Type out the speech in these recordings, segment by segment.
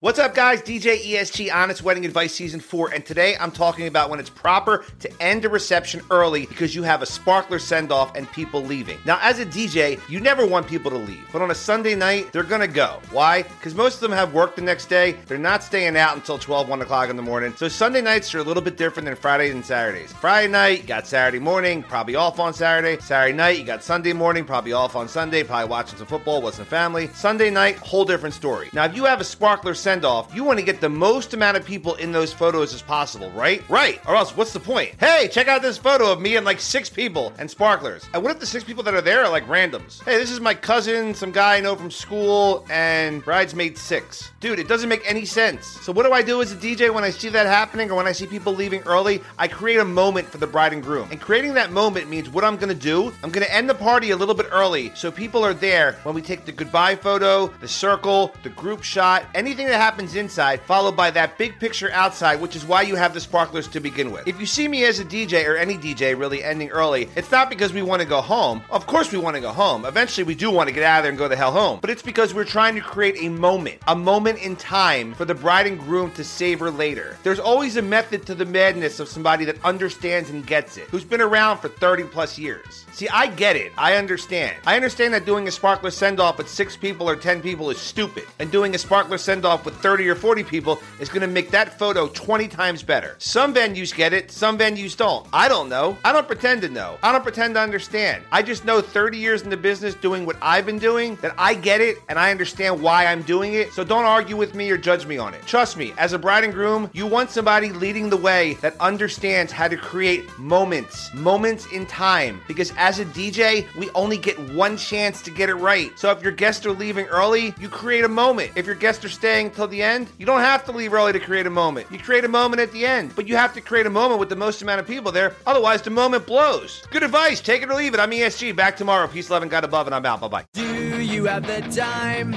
What's up, guys? DJ ESG Honest Wedding Advice Season 4, and today I'm talking about when it's proper to end a reception early because you have a sparkler send off and people leaving. Now, as a DJ, you never want people to leave, but on a Sunday night, they're gonna go. Why? Because most of them have work the next day, they're not staying out until 12, 1 o'clock in the morning. So Sunday nights are a little bit different than Fridays and Saturdays. Friday night, you got Saturday morning, probably off on Saturday. Saturday night, you got Sunday morning, probably off on Sunday, probably watching some football with some family. Sunday night, whole different story. Now, if you have a sparkler send send off, you want to get the most amount of people in those photos as possible, right? Right. Or else, what's the point? Hey, check out this photo of me and like six people and sparklers. And what if the six people that are there are like randoms? Hey, this is my cousin, some guy I know from school, and bridesmaid six. Dude, it doesn't make any sense. So, what do I do as a DJ when I see that happening or when I see people leaving early? I create a moment for the bride and groom. And creating that moment means what I'm gonna do, I'm gonna end the party a little bit early so people are there when we take the goodbye photo, the circle, the group shot, anything that happens inside, followed by that big picture outside, which is why you have the sparklers to begin with. If you see me as a DJ or any DJ really ending early, it's not because we want to go home. Of course, we want to go home. Eventually, we do want to get out of there and go the hell home. But it's because we're trying to create a moment, a moment in time for the bride and groom to savor later. There's always a method to the madness of somebody that understands and gets it, who's been around for 30 plus years. See, I get it. I understand. I understand that doing a sparkler send off with six people or 10 people is stupid, and doing a sparkler send off with 30 or 40 people is going to make that photo 20 times better. Some venues get it, some venues don't. I don't know. I don't pretend to know. I don't pretend to understand. I just know 30 years in the business doing what I've been doing that I get it and I understand why I'm doing it. So don't argue with me or judge me on it. Trust me, as a bride and groom, you want somebody leading the way that understands how to create moments, moments in time. Because as a DJ, we only get one chance to get it right. So if your guests are leaving early, you create a moment. If your guests are staying till the end, you don't have to leave early to create a moment. You create a moment at the end, but you have to create a moment with the most amount of people there. Otherwise, the moment blows. Good advice. Take it or leave it. I'm ESG. Back tomorrow. Peace, love, and God above, and I'm out. Bye bye. Do you have the time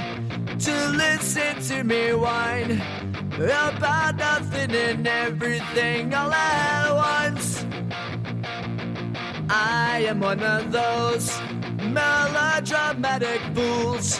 to listen to me whine about nothing and everything all at once? I am one of those melodramatic fools,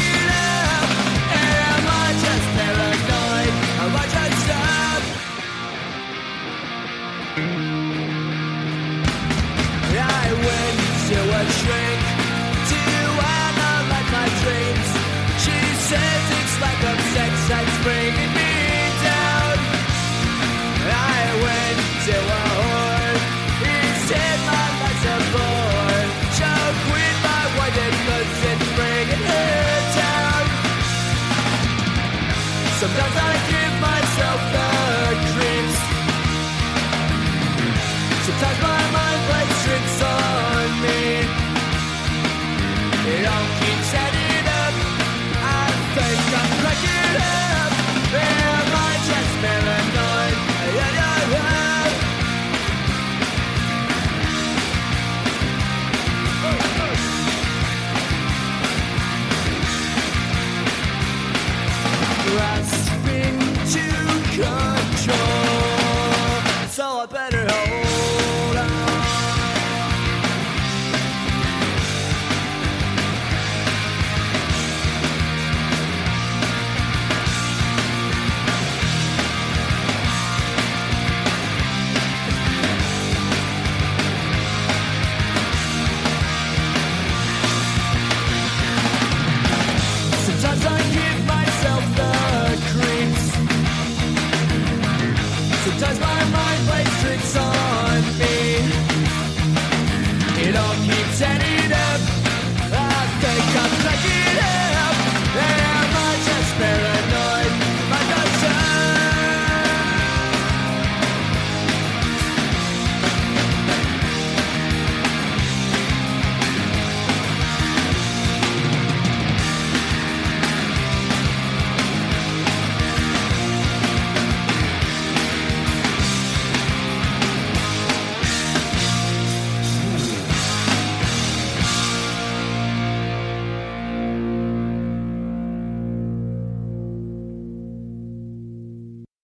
to my